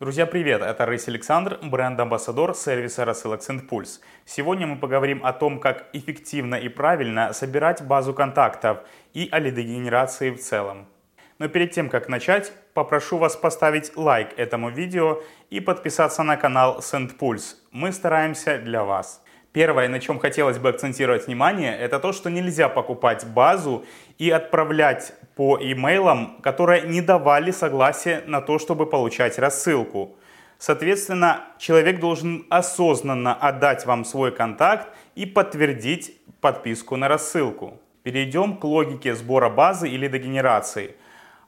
Друзья, привет! Это Рысь Александр, бренд-амбассадор сервиса рассылок SendPulse. Сегодня мы поговорим о том, как эффективно и правильно собирать базу контактов и о лидогенерации в целом. Но перед тем, как начать, попрошу вас поставить лайк этому видео и подписаться на канал SendPulse. Мы стараемся для вас. Первое, на чем хотелось бы акцентировать внимание, это то, что нельзя покупать базу и отправлять по имейлам, которые не давали согласия на то, чтобы получать рассылку. Соответственно, человек должен осознанно отдать вам свой контакт и подтвердить подписку на рассылку. Перейдем к логике сбора базы или дегенерации.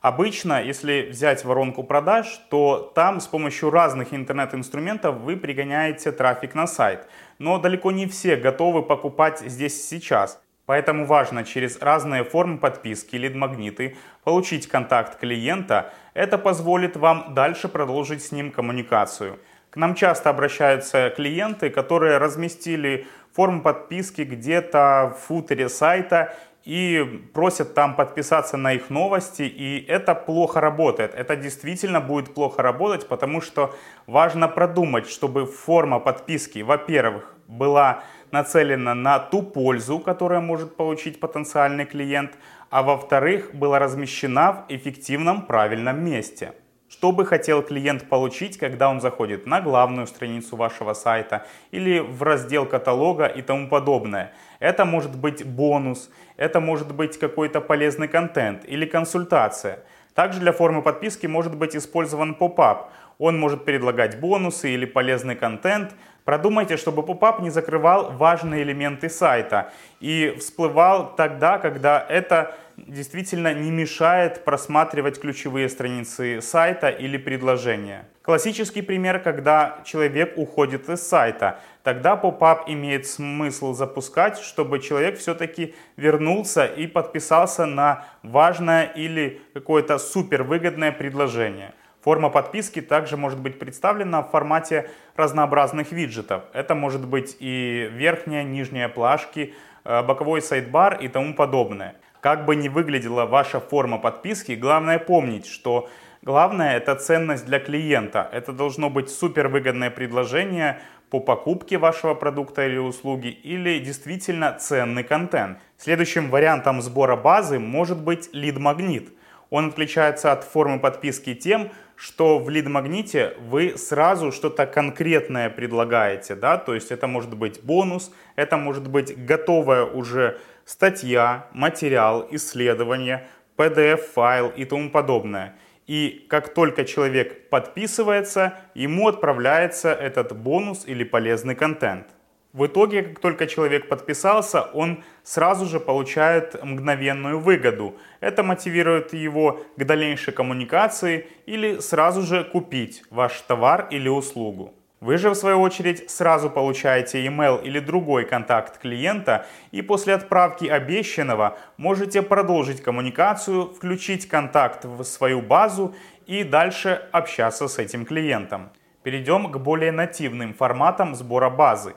Обычно, если взять воронку продаж, то там с помощью разных интернет-инструментов вы пригоняете трафик на сайт. Но далеко не все готовы покупать здесь сейчас. Поэтому важно через разные формы подписки, лид-магниты, получить контакт клиента. Это позволит вам дальше продолжить с ним коммуникацию. К нам часто обращаются клиенты, которые разместили форму подписки где-то в футере сайта и просят там подписаться на их новости, и это плохо работает. Это действительно будет плохо работать, потому что важно продумать, чтобы форма подписки, во-первых, была нацелена на ту пользу, которую может получить потенциальный клиент, а во-вторых, была размещена в эффективном правильном месте. Что бы хотел клиент получить, когда он заходит на главную страницу вашего сайта или в раздел каталога и тому подобное. Это может быть бонус, это может быть какой-то полезный контент или консультация. Также для формы подписки может быть использован поп-ап. Он может предлагать бонусы или полезный контент. Продумайте, чтобы поп-ап не закрывал важные элементы сайта и всплывал тогда, когда это действительно не мешает просматривать ключевые страницы сайта или предложения. Классический пример, когда человек уходит из сайта. Тогда поп-ап имеет смысл запускать, чтобы человек все-таки вернулся и подписался на важное или какое-то супервыгодное предложение. Форма подписки также может быть представлена в формате разнообразных виджетов. Это может быть и верхняя, нижняя плашки, э, боковой сайдбар и тому подобное. Как бы ни выглядела ваша форма подписки, главное помнить, что главное это ценность для клиента. Это должно быть супер выгодное предложение по покупке вашего продукта или услуги или действительно ценный контент. Следующим вариантом сбора базы может быть лид-магнит. Он отличается от формы подписки тем, что в лид-магните вы сразу что-то конкретное предлагаете, да, то есть это может быть бонус, это может быть готовая уже статья, материал, исследование, PDF-файл и тому подобное. И как только человек подписывается, ему отправляется этот бонус или полезный контент. В итоге, как только человек подписался, он сразу же получает мгновенную выгоду. Это мотивирует его к дальнейшей коммуникации или сразу же купить ваш товар или услугу. Вы же, в свою очередь, сразу получаете email или другой контакт клиента и после отправки обещанного можете продолжить коммуникацию, включить контакт в свою базу и дальше общаться с этим клиентом. Перейдем к более нативным форматам сбора базы.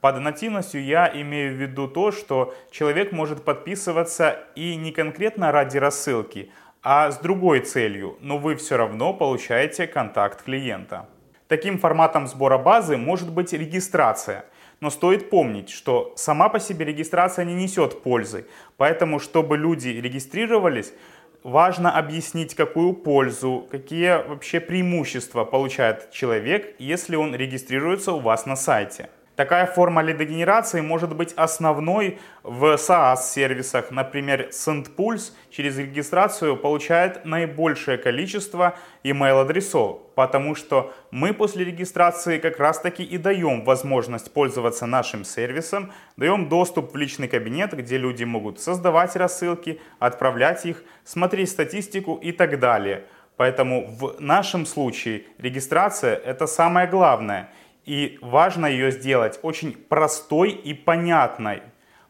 Под нативностью я имею в виду то, что человек может подписываться и не конкретно ради рассылки, а с другой целью, но вы все равно получаете контакт клиента. Таким форматом сбора базы может быть регистрация. Но стоит помнить, что сама по себе регистрация не несет пользы. Поэтому, чтобы люди регистрировались, важно объяснить, какую пользу, какие вообще преимущества получает человек, если он регистрируется у вас на сайте. Такая форма лидогенерации может быть основной в SaaS-сервисах. Например, SendPulse через регистрацию получает наибольшее количество email-адресов, потому что мы после регистрации как раз таки и даем возможность пользоваться нашим сервисом, даем доступ в личный кабинет, где люди могут создавать рассылки, отправлять их, смотреть статистику и так далее. Поэтому в нашем случае регистрация это самое главное – и важно ее сделать очень простой и понятной.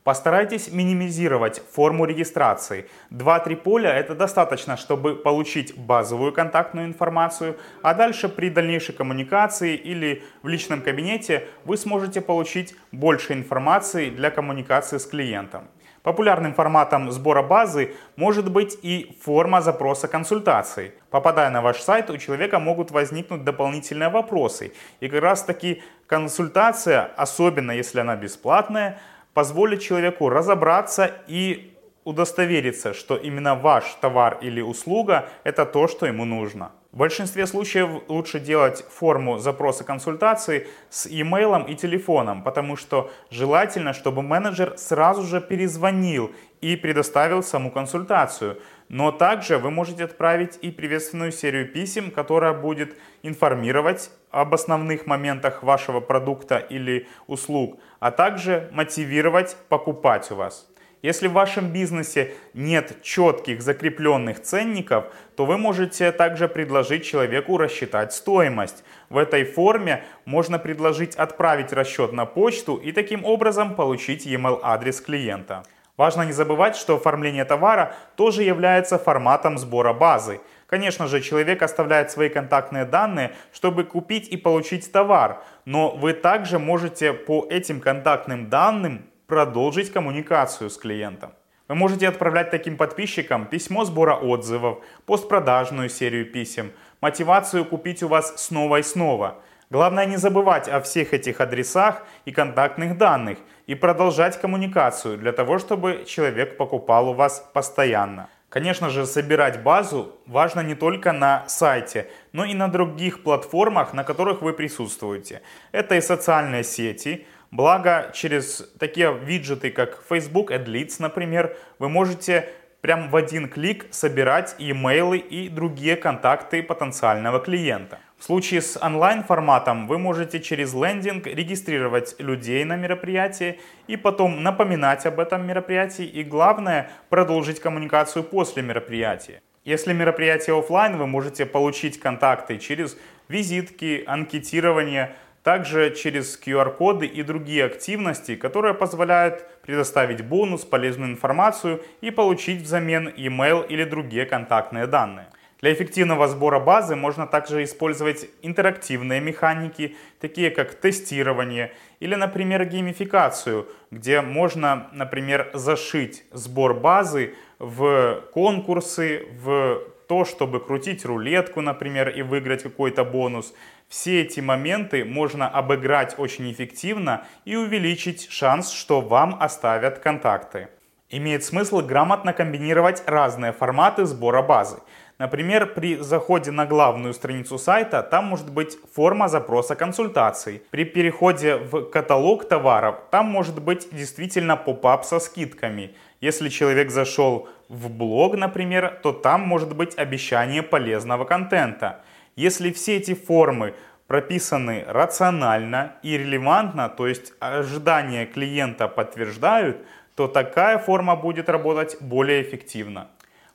Постарайтесь минимизировать форму регистрации. 2-3 поля это достаточно, чтобы получить базовую контактную информацию, а дальше при дальнейшей коммуникации или в личном кабинете вы сможете получить больше информации для коммуникации с клиентом. Популярным форматом сбора базы может быть и форма запроса консультации. Попадая на ваш сайт, у человека могут возникнуть дополнительные вопросы. И как раз таки консультация, особенно если она бесплатная, позволит человеку разобраться и удостовериться, что именно ваш товар или услуга это то, что ему нужно. В большинстве случаев лучше делать форму запроса консультации с имейлом и телефоном, потому что желательно, чтобы менеджер сразу же перезвонил и предоставил саму консультацию. Но также вы можете отправить и приветственную серию писем, которая будет информировать об основных моментах вашего продукта или услуг, а также мотивировать покупать у вас. Если в вашем бизнесе нет четких закрепленных ценников, то вы можете также предложить человеку рассчитать стоимость. В этой форме можно предложить отправить расчет на почту и таким образом получить email адрес клиента. Важно не забывать, что оформление товара тоже является форматом сбора базы. Конечно же, человек оставляет свои контактные данные, чтобы купить и получить товар, но вы также можете по этим контактным данным продолжить коммуникацию с клиентом. Вы можете отправлять таким подписчикам письмо сбора отзывов, постпродажную серию писем, мотивацию купить у вас снова и снова. Главное не забывать о всех этих адресах и контактных данных и продолжать коммуникацию для того, чтобы человек покупал у вас постоянно. Конечно же, собирать базу важно не только на сайте, но и на других платформах, на которых вы присутствуете. Это и социальные сети, Благо, через такие виджеты, как Facebook AdLeads, например, вы можете прям в один клик собирать имейлы и другие контакты потенциального клиента. В случае с онлайн-форматом вы можете через лендинг регистрировать людей на мероприятие и потом напоминать об этом мероприятии и главное продолжить коммуникацию после мероприятия. Если мероприятие офлайн, вы можете получить контакты через визитки, анкетирование, также через QR-коды и другие активности, которые позволяют предоставить бонус, полезную информацию и получить взамен email или другие контактные данные. Для эффективного сбора базы можно также использовать интерактивные механики, такие как тестирование или, например, геймификацию, где можно, например, зашить сбор базы в конкурсы, в то, чтобы крутить рулетку, например, и выиграть какой-то бонус. Все эти моменты можно обыграть очень эффективно и увеличить шанс, что вам оставят контакты. Имеет смысл грамотно комбинировать разные форматы сбора базы. Например, при заходе на главную страницу сайта там может быть форма запроса консультаций. При переходе в каталог товаров там может быть действительно поп-ап со скидками. Если человек зашел в блог, например, то там может быть обещание полезного контента. Если все эти формы прописаны рационально и релевантно, то есть ожидания клиента подтверждают, то такая форма будет работать более эффективно.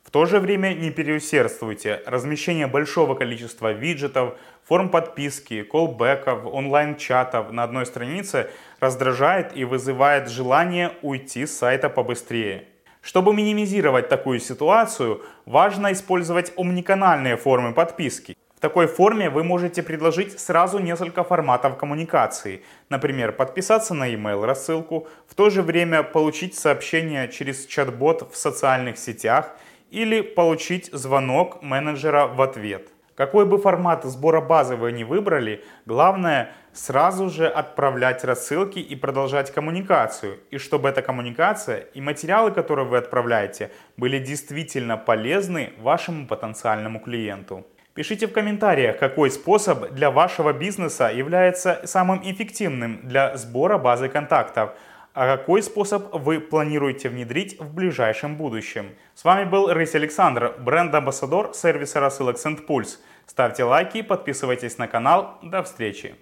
В то же время не переусердствуйте. Размещение большого количества виджетов, форм подписки, колбеков, онлайн-чатов на одной странице раздражает и вызывает желание уйти с сайта побыстрее. Чтобы минимизировать такую ситуацию, важно использовать омниканальные формы подписки такой форме вы можете предложить сразу несколько форматов коммуникации. Например, подписаться на email рассылку, в то же время получить сообщение через чат-бот в социальных сетях или получить звонок менеджера в ответ. Какой бы формат сбора базы вы ни выбрали, главное сразу же отправлять рассылки и продолжать коммуникацию. И чтобы эта коммуникация и материалы, которые вы отправляете, были действительно полезны вашему потенциальному клиенту. Пишите в комментариях, какой способ для вашего бизнеса является самым эффективным для сбора базы контактов, а какой способ вы планируете внедрить в ближайшем будущем. С вами был Рысь Александр, бренд-амбассадор сервиса рассылок SendPulse. Ставьте лайки, подписывайтесь на канал. До встречи!